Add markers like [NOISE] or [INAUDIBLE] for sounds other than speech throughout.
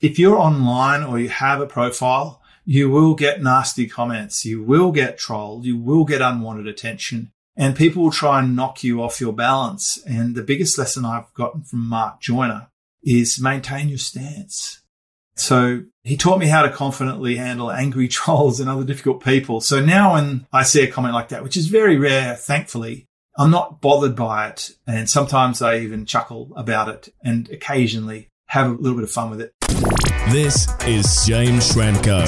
if you're online or you have a profile, you will get nasty comments. You will get trolled. You will get unwanted attention and people will try and knock you off your balance. And the biggest lesson I've gotten from Mark Joyner is maintain your stance. So he taught me how to confidently handle angry [LAUGHS] trolls and other difficult people. So now when I see a comment like that, which is very rare, thankfully, I'm not bothered by it. And sometimes I even chuckle about it and occasionally have a little bit of fun with it. This is James Schramko.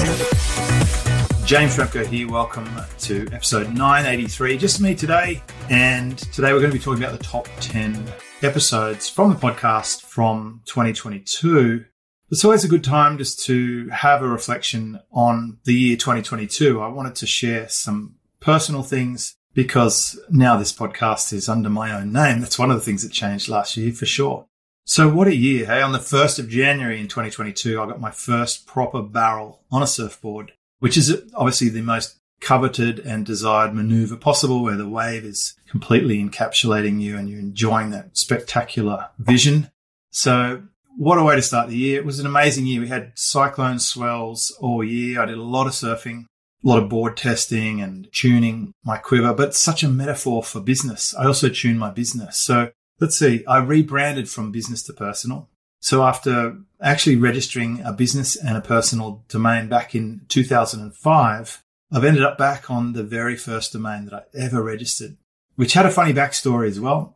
James Schramko here. Welcome to episode 983. Just me today. And today we're going to be talking about the top 10 episodes from the podcast from 2022. It's always a good time just to have a reflection on the year 2022. I wanted to share some personal things because now this podcast is under my own name. That's one of the things that changed last year for sure. So what a year, hey? On the 1st of January in 2022, I got my first proper barrel on a surfboard, which is obviously the most coveted and desired maneuver possible where the wave is completely encapsulating you and you're enjoying that spectacular vision. So what a way to start the year. It was an amazing year. We had cyclone swells all year. I did a lot of surfing, a lot of board testing and tuning my quiver, but such a metaphor for business. I also tuned my business. So let's see, I rebranded from business to personal. So after actually registering a business and a personal domain back in 2005, I've ended up back on the very first domain that I ever registered, which had a funny backstory as well.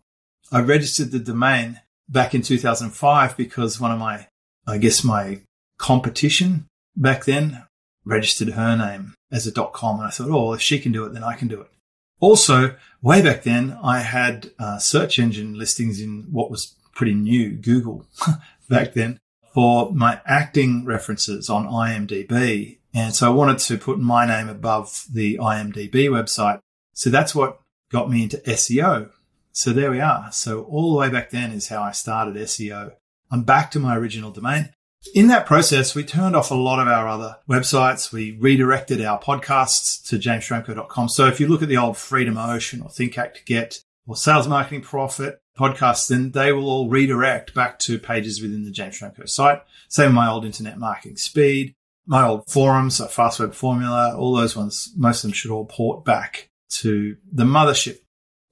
I registered the domain back in 2005 because one of my, I guess my competition back then registered her name as a .com. And I thought, oh, if she can do it, then I can do it. Also, way back then, I had uh, search engine listings in what was pretty new, Google [LAUGHS] back then, for my acting references on IMDb. And so I wanted to put my name above the IMDb website. So that's what got me into SEO. So there we are. So all the way back then is how I started SEO. I'm back to my original domain. In that process, we turned off a lot of our other websites. We redirected our podcasts to jamesschramko.com. So if you look at the old Freedom Ocean or Think Act Get or Sales Marketing Profit podcasts, then they will all redirect back to pages within the James Schramko site. Same my old internet marketing speed, my old forums, so Fast Web Formula, all those ones, most of them should all port back to the mothership.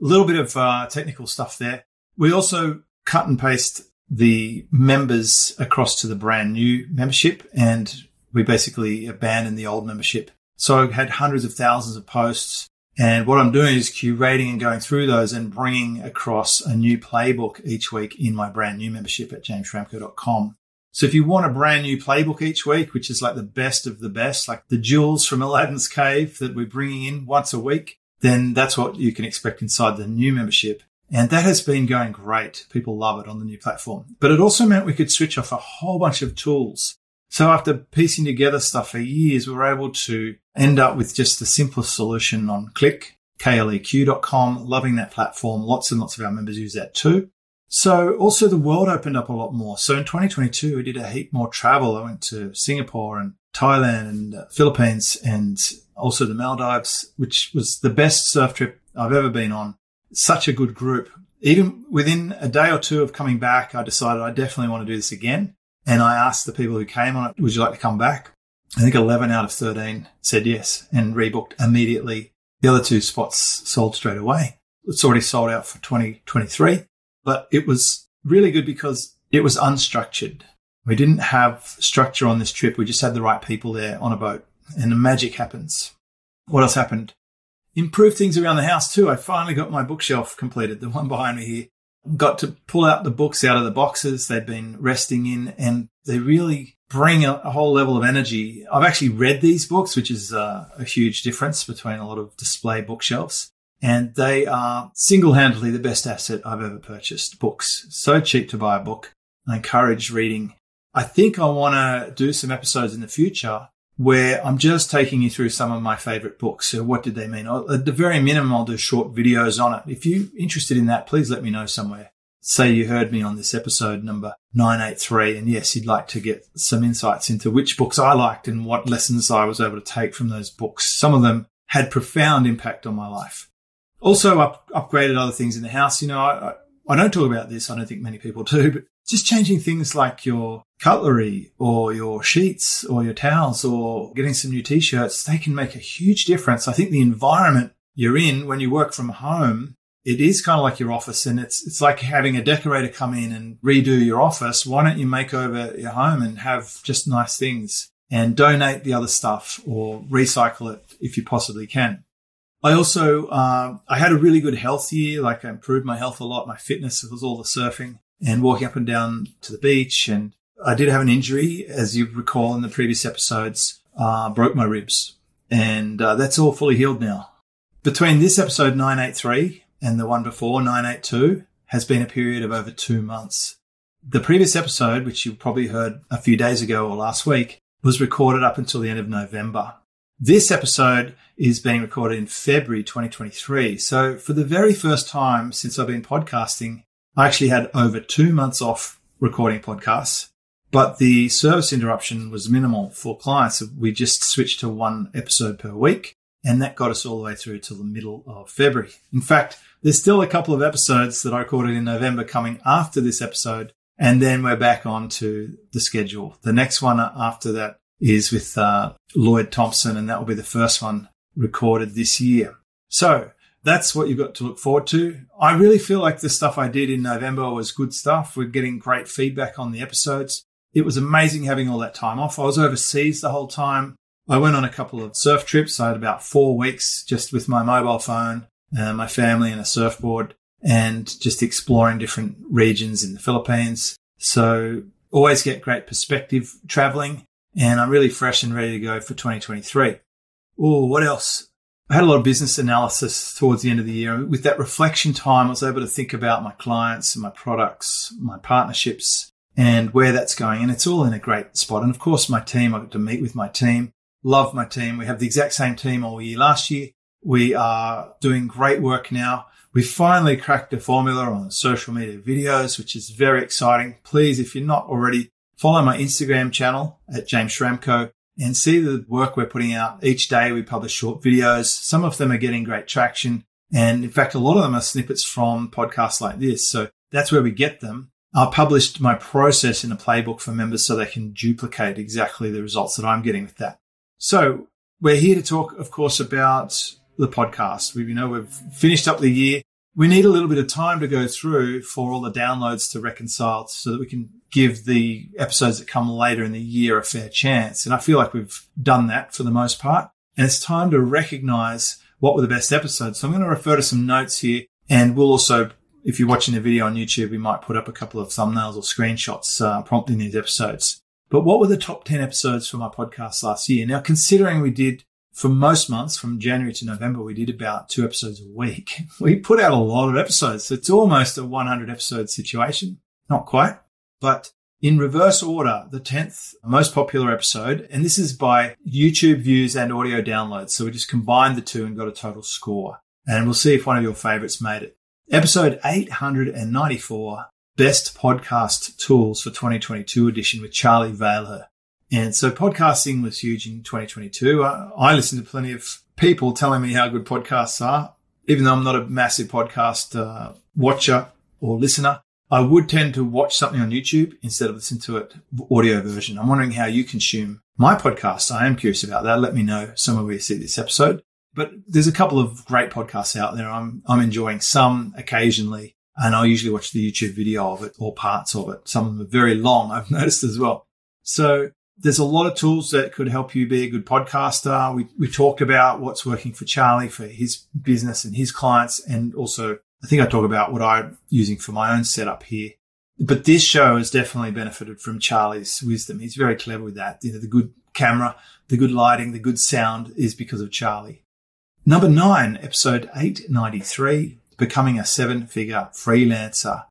A little bit of uh, technical stuff there. We also cut and paste the members across to the brand new membership and we basically abandoned the old membership. So I had hundreds of thousands of posts. And what I'm doing is curating and going through those and bringing across a new playbook each week in my brand new membership at jamesschramko.com. So if you want a brand new playbook each week, which is like the best of the best, like the jewels from [LAUGHS] Aladdin's cave that we're bringing in once a week, then that's what you can expect inside the new membership. And that has been going great. People love it on the new platform. But it also meant we could switch off a whole bunch of tools. So after piecing together stuff for years, we were able to end up with just the simplest solution on Kleq, kleq.com, loving that platform. Lots and lots of our members use that too. So also the world opened up a lot more. So in 2022, we did a heap more travel. I went to Singapore and Thailand and uh, Philippines and also the Maldives, which was the best surf trip I've ever been on such a good group. Even within a day or two of coming back, I decided I definitely want to do this again. And I asked the people who came on it, would you like to come back? I think 11 out of 13 said yes and rebooked immediately. The other two spots sold straight away. It's already sold out for 2023, but it was really good because it was unstructured. We didn't have structure on this trip. We just had the right people there on a boat and the magic happens. What else happened? Improved things around the house too. I finally got my bookshelf completed, the one behind me here. Got to pull out the books out of the boxes they've been resting in and they really bring a, a whole level of energy. I've actually read these books, which is uh, a huge difference between a lot of display bookshelves. And they are single handedly the best asset I've ever purchased. Books. So cheap to buy a book. I encourage reading. I think I want to do some episodes in the future where I'm just taking you through some of my favorite books. So what did they mean? At the very minimum, I'll do short videos on it. If you're interested in that, please let me know somewhere. Say you heard me on this episode number 983 and yes, you'd like to get some insights into which books I liked and what lessons I was able to take from those books. Some of them had profound impact on my life. Also up, upgraded other things in the house. You know, I, I don't talk about this. I don't think many people do, but just changing things like your cutlery or your sheets or your towels or getting some new t-shirts, they can make a huge difference. I think the environment you're in when you work from home, it is kind of like your office and it's, it's like having a decorator come in and redo your office. Why don't you make over your home and have just nice things and donate the other stuff or recycle it if you possibly can? I also, uh, I had a really good health year. Like I improved my health a lot. My fitness was all the surfing and walking up and down to the beach. And I did have an injury, as you recall in the previous episodes, uh, broke my ribs and uh, that's all fully healed now. Between this episode 983 and the one before 982 has been a period of over two months. The previous episode, which you probably heard a few days ago or last week, was recorded up until the end of November. This episode is being recorded in February 2023. So for the very first time since I've been podcasting, I actually had over two months off recording podcasts, but the service interruption was minimal for clients. We just switched to one episode per week and that got us all the way through till the middle of February. In fact, there's still a couple of episodes that I recorded in November coming after this episode. And then we're back on to the schedule. The next one after that is with uh, Lloyd Thompson, and that will be the first one recorded this year. So that's what you've got to look forward to. I really feel like the stuff I did in November was good stuff. We're getting great feedback on the episodes. It was amazing having all that time off. I was overseas the whole time. I went on a couple of surf trips. I had about four weeks just with my mobile phone, uh, my family, and a surfboard, and just exploring different regions in the Philippines. So always get great perspective traveling and I'm really fresh and ready to go for 2023. Oh, what else? I had a lot of business analysis towards the end of the year. With that reflection time, I was able to think about my clients and my products, my partnerships, and where that's going. And it's all in a great spot. And of course, my team, I got to meet with my team, love my team. We have the exact same team all year last year. We are doing great work now. We finally cracked the formula on social media videos, which is very exciting. Please, if you're not already, Follow my Instagram channel at James Schramko and see the work we're putting out. Each day we publish short videos. Some of them are getting great traction. And in fact, a lot of them are snippets from podcasts like this. So that's where we get them. I published my process in a playbook for members so they can duplicate exactly the results that I'm getting with that. So we're here to talk, of course, about the podcast. We, you know, we've finished up the year. We need a little bit of time to go through for all the downloads to reconcile so that we can give the episodes that come later in the year a fair chance. And I feel like we've done that for the most part. And it's time to recognize what were the best episodes. So I'm going to refer to some notes here and we'll also, if you're watching the video on YouTube, we might put up a couple of thumbnails or screenshots uh, prompting these episodes. But what were the top 10 episodes for my podcast last year? Now, considering we did for most months from January to November, we did about two episodes a week. [LAUGHS] We put out a lot of episodes. So it's almost a 100 episode situation. Not quite. But in reverse order, the 10th most popular episode, and this is by YouTube views and audio downloads. So we just combined the two and got a total score. And we'll see if one of your favorites made it. Episode 894, Best Podcast Tools for 2022 edition with Charlie Vailher. And so podcasting was huge in 2022. I, I listened to plenty of people telling me how good podcasts are, even though I'm not a massive podcast uh, watcher or listener. I would tend to watch something on YouTube instead of listen to it audio version. I'm wondering how you consume my podcast. I am curious about that. Let me know somewhere where you see this episode. But there's a couple of great podcasts out there. I'm, I'm enjoying some occasionally and I usually watch the YouTube video of it or parts of it. Some of them are very long. [LAUGHS] I've noticed as well. So there's a lot of tools that could help you be a good podcaster. We, we talked about what's working for Charlie for his business and his clients and also I think I talk about what I'm using for my own setup here. But this show has definitely benefited from Charlie's wisdom. He's very clever with that. You know, the good camera, the good lighting, the good sound is because of Charlie. Number nine, episode 893, becoming a seven figure freelancer.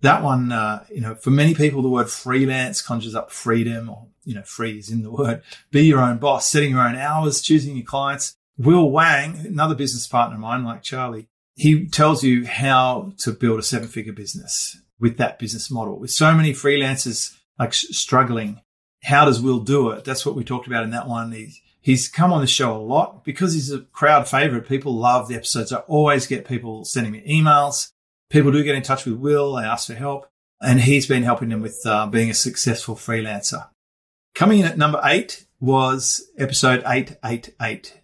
That one, uh, you know, for many people, the word freelance conjures up freedom or, you know, free is in the word. Be your own boss, setting your own hours, choosing your clients. Will Wang, another business partner of mine like Charlie, he tells you how to build a seven figure business with that business model. With so many freelancers like struggling, how does Will do it? That's what we talked about in that one. He, he's come on the show a lot because he's a crowd favorite. People love the episodes. I always get people sending me emails. People do get in touch with Will. They ask for help. and he's been helping them with uh, being a successful freelancer. Coming in at number eight was episode 888.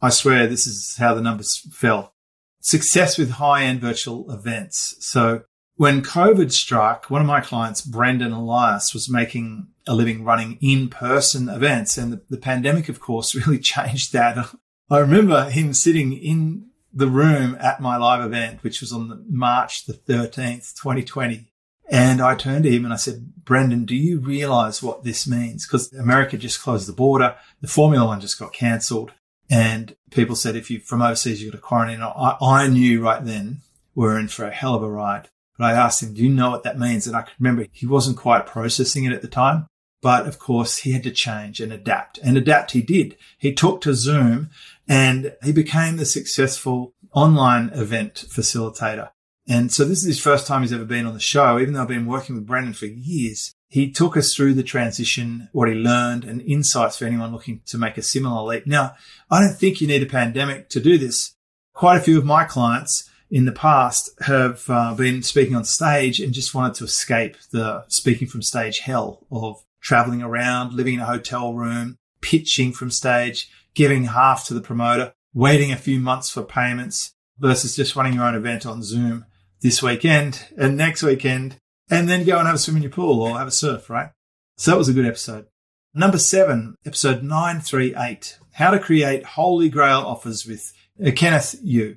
I swear this is how the numbers fell. Success with high end virtual events. So when COVID struck, one of my clients, Brendan Elias, was making a living running in person events. And the, the pandemic, of course, [LAUGHS] really changed that. I remember him sitting in the room at my live event, which was on the March the 13th, 2020. And I turned to him and I said, Brendan, do you realize what this means? Because America just closed the border. The Formula One just got cancelled. And people said, if you're from overseas, you've got to quarantine. I, I knew right then we're in for a hell of a ride. But I asked him, do you know what that means? And I could remember he wasn't quite processing it at the time. But of course, he had to change and adapt and adapt. He did. He took to Zoom and he became the successful online event facilitator. And so this is his first time he's ever been on the show, even though I've been working with Brendan for years. He took us through the transition, what he learned and insights for anyone looking to make a similar leap. Now, I don't think you need a pandemic to do this. Quite a few of my clients in the past have uh, been speaking on stage and just wanted to escape the speaking from stage hell of traveling around, living in a hotel room, pitching from stage, giving half to the promoter, waiting a few months for payments versus just running your own event on Zoom this weekend and next weekend and then go and have a swim in your pool or have a surf, right? So that was a good episode. Number seven, episode 938, how to create holy grail offers with uh, Kenneth Yu.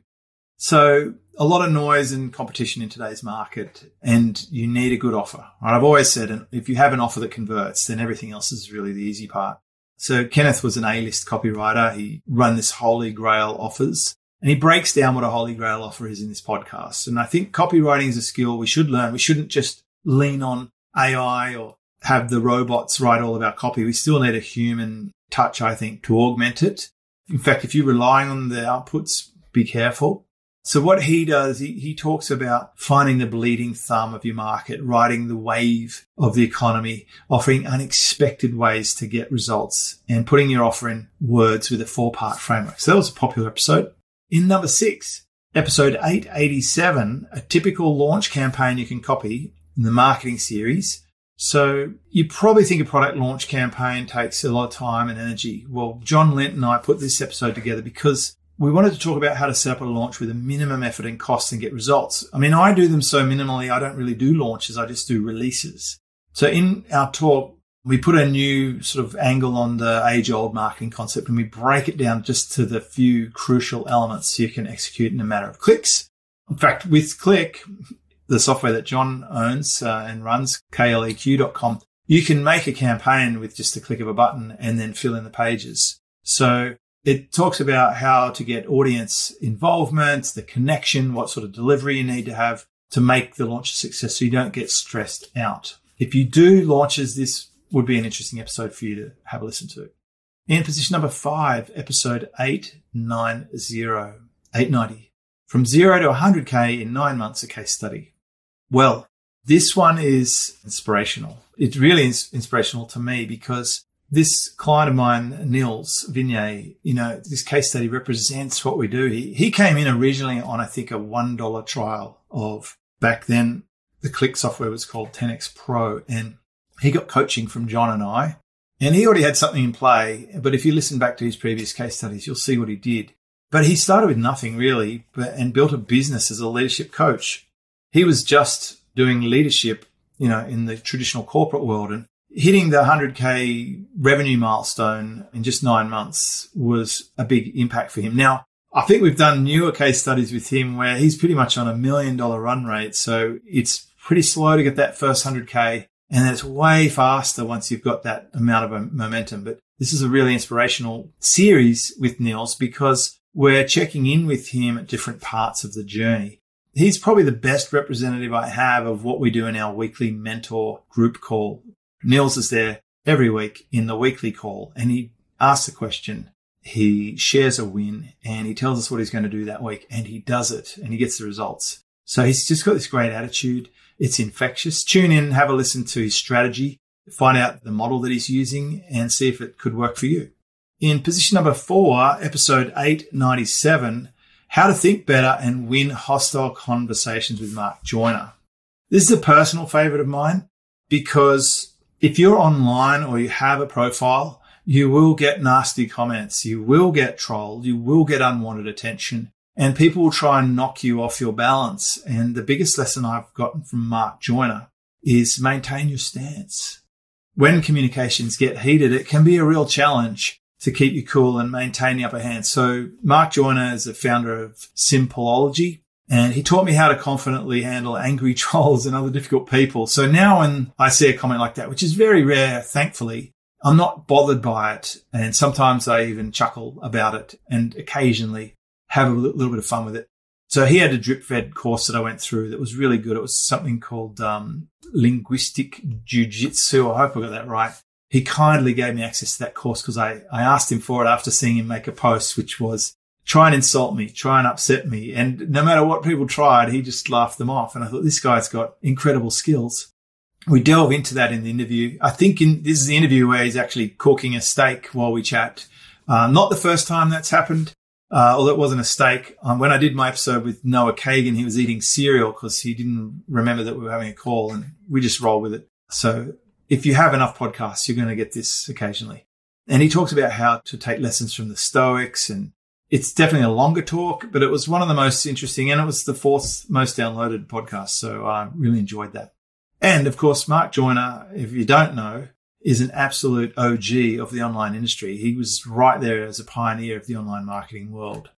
So a lot of noise and competition in today's market and you need a good offer. Right? I've always said, if you have an offer that converts, then everything else is really the easy part. So Kenneth was an A-list copywriter. He ran this holy grail offers and he breaks down what a holy grail offer is in this podcast. And I think copywriting is a skill we should learn. We shouldn't just lean on AI or have the robots write all of our copy. We still need a human touch, I think, to augment it. In fact, if you're relying on the outputs, be careful. So what he does, he, he talks about finding the bleeding thumb of your market, riding the wave of the economy, offering unexpected ways to get results and putting your offer in words with a four part framework. So that was a popular episode. In number six, episode 887, a typical launch campaign you can copy in the marketing series. So you probably think a product launch campaign takes a lot of time and energy. Well, John Lint and I put this episode together because we wanted to talk about how to set up a launch with a minimum effort and cost and get results. I mean, I do them so minimally. I don't really do launches. I just do releases. So in our talk, we put a new sort of angle on the age old marketing concept and we break it down just to the few crucial elements you can execute in a matter of clicks. In fact, with Kleq, the software that John owns uh, and runs, kleq.com, you can make a campaign with just a click of a button and then fill in the pages. So it talks about how to get audience involvement, the connection, what sort of delivery you need to have to make the launch a success so you don't get stressed out. If you do launches, this would be an interesting episode for you to have a listen to. In position number five, episode 890, 890. From zero to 100K in nine months, a case study. Well, this one is inspirational. It really inspirational to me because this client of mine, Nils Vinje, you know, this case study represents what we do. He, he came in originally on, I think, a $1 trial of back then the click software was called 10x Pro. And he got coaching from John and I, and he already had something in play. But if you listen back to his previous case studies, you'll see what he did. But he started with nothing really, but, and built a business as a leadership coach. He was just doing leadership, you know, in the traditional corporate world and hitting the 100k revenue milestone in just nine months was a big impact for him. Now, I think we've done newer case studies with him where he's pretty much on a million dollar run rate. So it's pretty slow to get that first 100k. And then it's way faster once you've got that amount of momentum. But this is a really inspirational series with Nils because we're checking in with him at different parts of the journey. He's probably the best representative I have of what we do in our weekly mentor group call. Nils is there every week in the weekly call and he asks a question. He shares a win and he tells us what he's going to do that week and he does it and he gets the results. So he's just got this great attitude. It's infectious. Tune in, have a listen to his strategy, find out the model that he's using and see if it could work for you. In position number four, episode 897, how to think better and win hostile conversations with Mark Joyner. This is a personal favorite of mine because if you're online or you have a profile, you will get nasty comments. You will get trolled. You will get unwanted attention and people will try and knock you off your balance. And the biggest lesson I've gotten from Mark Joyner is maintain your stance. When communications get heated, it can be a real challenge to keep you cool and maintain the upper hand. So Mark Joyner is the founder of Simpleology and he taught me how to confidently handle angry [LAUGHS] trolls and other difficult people. So now when I see a comment like that, which is very rare, thankfully, I'm not bothered by it. And sometimes I even chuckle about it and occasionally have a little bit of fun with it. So he had a drip fed course that I went through that was really good. It was something called um, linguistic jujitsu. I hope I got that right. He kindly gave me access to that course because I, I asked him for it after seeing him make a post, which was try and insult me, try and upset me. And no matter what people tried, he just laughed them off. And I thought this guy's got incredible skills. We delve into that in the interview. I think in, this is the interview where he's actually cooking a steak while we chat. Uh, not the first time that's happened uh, although it wasn't a steak. Um, when I did my episode with Noah Kagan, he was eating cereal because he didn't remember that we were having a call and we just roll with it. So if you have enough podcasts, you're going to get this occasionally. And he talks about how to take lessons from the Stoics and it's definitely a longer talk, but it was one of the most interesting and it was the fourth most downloaded podcast. So I really enjoyed that. And of course, Mark Joyner, if you don't know, is an absolute OG of the online industry. He was right there as a pioneer of the online marketing world.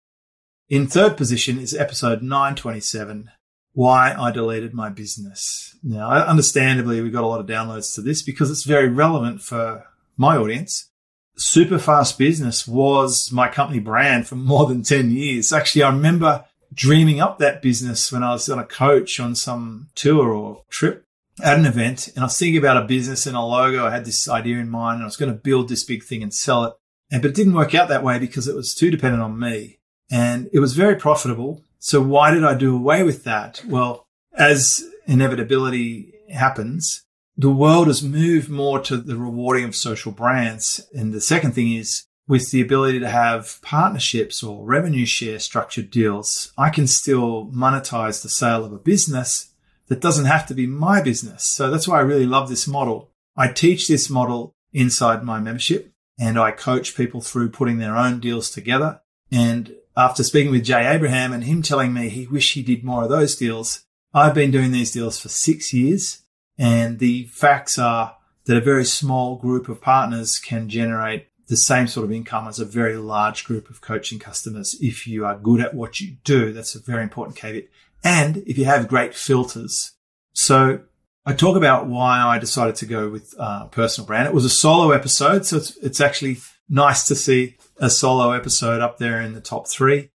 In third position is episode 927, Why I Deleted My Business. Now, understandably, we got a lot of downloads to this because it's very relevant for my audience. Superfast Business was my company brand for more than 10 years. Actually, I remember dreaming up that business when I was on a coach on some tour or trip at an event and I was thinking about a business and a logo. I had this idea in mind and I was going to build this big thing and sell it. And, but it didn't work out that way because it was too dependent on me and it was very profitable. So why did I do away with that? Well, as inevitability happens, the world has moved more to the rewarding of social brands. And the second thing is with the ability to have partnerships or revenue share structured deals, I can still monetize the sale of a business that doesn't have to be my business. So that's why I really love this model. I teach this model inside my membership and I coach people through putting their own deals together. And after speaking with Jay Abraham and him telling me he wished he did more of those deals, I've been doing these deals for six years. And the facts are that a very small group of partners can generate the same sort of income as a very large group of coaching customers if you are good at what you do. That's a very important caveat and if you have great filters. So I talk about why I decided to go with uh, personal brand. It was a solo episode, so it's, it's actually nice to see a solo episode up there in the top three.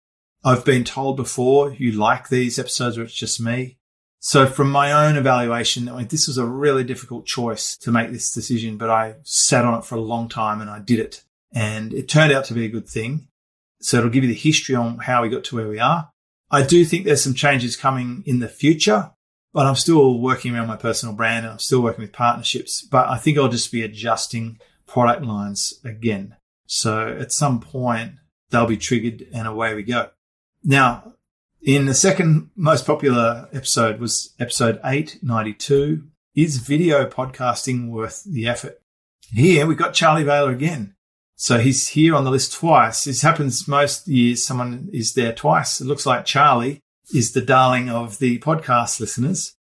I've been told before you like these episodes where it's just me. So from my own evaluation, I mean, this was a really difficult choice to make this decision, but I sat on it for a long time and I did it. And it turned out to be a good thing. So it'll give you the history on how we got to where we are. I do think there's some changes coming in the future, but I'm still working around my personal brand and I'm still working with partnerships. But I think I'll just be adjusting product lines again. So at some point they'll be triggered and away we go. Now, in the second most popular episode was episode 892. Is video podcasting worth the effort? Here we've got Charlie Baylor again. So he's here on the list twice. This happens most years. Someone is there twice. It looks like Charlie is the darling of the podcast listeners.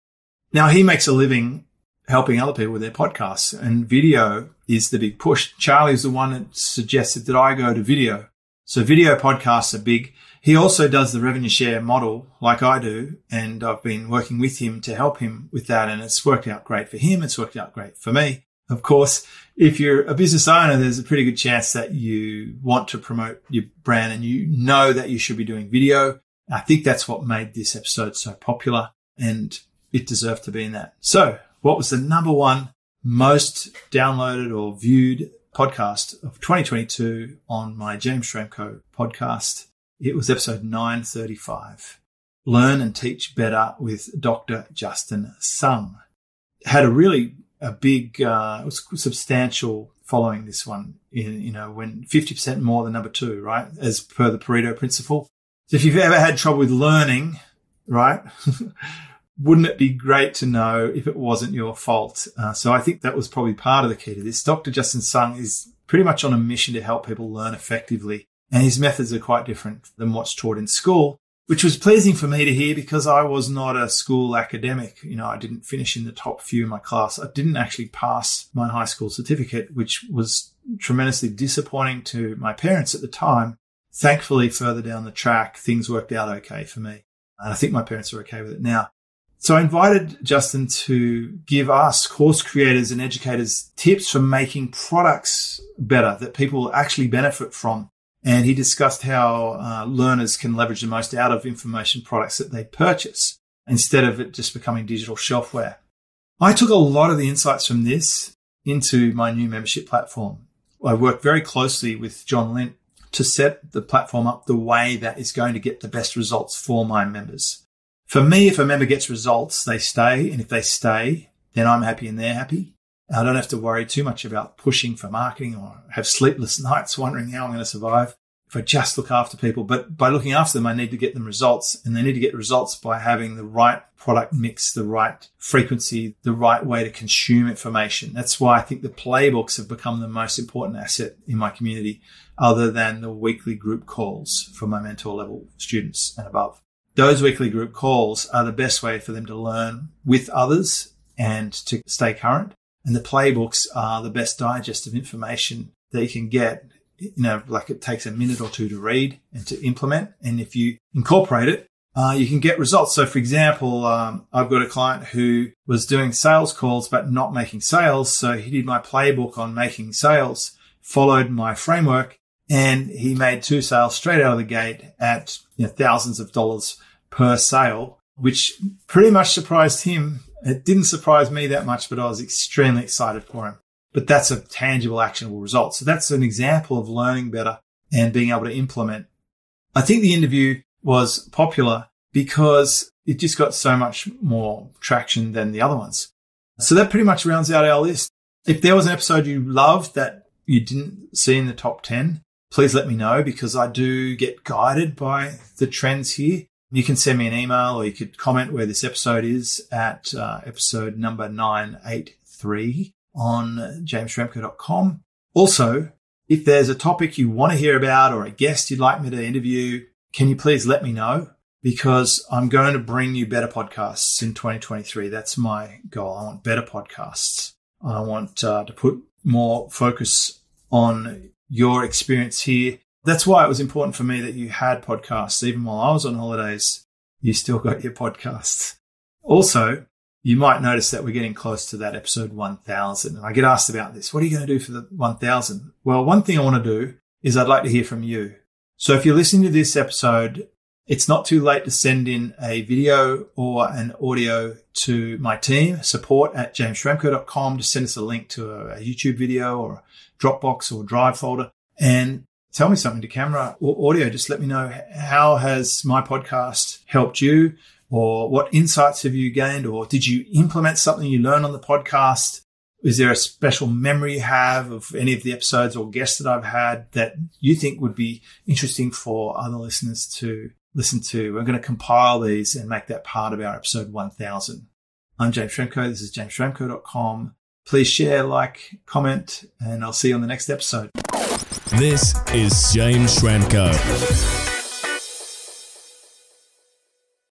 Now he makes a living helping other people with their podcasts and video is the big push. Charlie's the one that suggested that I go to video. So video podcasts are big. He also does the revenue share model like I do. And I've been working with him to help him with that. And it's worked out great for him. It's worked out great for me. Of course, if you're a business owner, there's a pretty good chance that you want to promote your brand and you know that you should be doing video. I think that's what made this episode so popular and it deserved to be in that. So what was the number one most downloaded or viewed podcast of 2022 on my James Schramko podcast? It was episode 935. Learn and teach better with Dr. Justin Sung. Had a really a big, uh, substantial following this one. In, you know, when 50% more than number two, right? As per the Pareto principle. So if you've ever had trouble with learning, right? [LAUGHS] wouldn't it be great to know if it wasn't your fault? Uh, so I think that was probably part of the key to this. Dr. Justin Sung is pretty much on a mission to help people learn effectively. And his methods are quite different than what's taught in school, which was pleasing for me to hear because I was not a school academic. You know, I didn't finish in the top few in my class. I didn't actually pass my high school certificate, which was tremendously disappointing to my parents at the time. Thankfully, further down the track, things worked out okay for me. And I think my parents are okay with it now. So I invited Justin to give us course creators and educators tips for making products better that people actually benefit from. And he discussed how uh, learners can leverage the most out of information products that they purchase instead of it just becoming digital shelfware. I took a lot of the insights from this into my new membership platform. I worked very closely with John Lint to set the platform up the way that is going to get the best results for my members. For me, if a member gets results, they stay. And if they stay, then I'm happy and they're happy. I don't have to worry too much about pushing for marketing or have sleepless [LAUGHS] nights wondering how I'm going to survive if I just look after people. But by looking after them, I need to get them results and they need to get results by having the right product mix, the right frequency, the right way to consume information. That's why I think the playbooks have become the most important asset in my community other than the weekly group calls for my mentor level students and above those weekly group calls are the best way for them to learn with others and to stay current. And the playbooks are the best digest of information that you can get. You know, like it takes a minute or two to read and to implement. And if you incorporate it, uh, you can get results. So, for example, um, I've got a client who was doing sales calls but not making sales. So he did my playbook on making sales, followed my framework, and he made two sales straight out of the gate at you know, thousands of dollars per sale, which pretty much surprised him. It didn't surprise me that much, but I was extremely excited for him. But that's a tangible, actionable result. So that's an example of learning better and being able to implement. I think the interview was popular because it just got so much more traction than the other ones. So that pretty much rounds out our list. If there was an episode you loved that you didn't see in the top 10, please let me know because I do get guided by the trends here. You can send me an email or you could comment where this episode is at uh, episode number 983 on jamesschramko.com. Also, if there's a topic you want to hear about or a guest you'd like me to interview, can you please let me know? Because I'm going to bring you better podcasts in 2023. That's my goal. I want better podcasts. I want uh, to put more focus on your experience here. That's why it was important for me that you had podcasts. Even while I was on holidays, you still got your podcasts. Also, you might notice that we're getting close to that episode 1000. And I get asked about this. What are you going to do for the 1000? Well, one thing I want to do is I'd like to hear from you. So if you're listening to this episode, it's not too late to send in a video or an audio to my team, support at jamesschramko.com. to send us a link to a, YouTube video or a Dropbox or Drive folder and tell me something to camera or audio. Just let me know how has my podcast helped you or what insights have you gained or did you implement something you learned on the podcast? Is there a special memory you have of any of the episodes or guests that I've had that you think would be interesting for other listeners to listen to? We're going to compile these and make that part of our episode 1000. I'm James Schramko. This is jamesschramko.com. Please share, like, comment, and I'll see you on the next episode. This is James Schramko.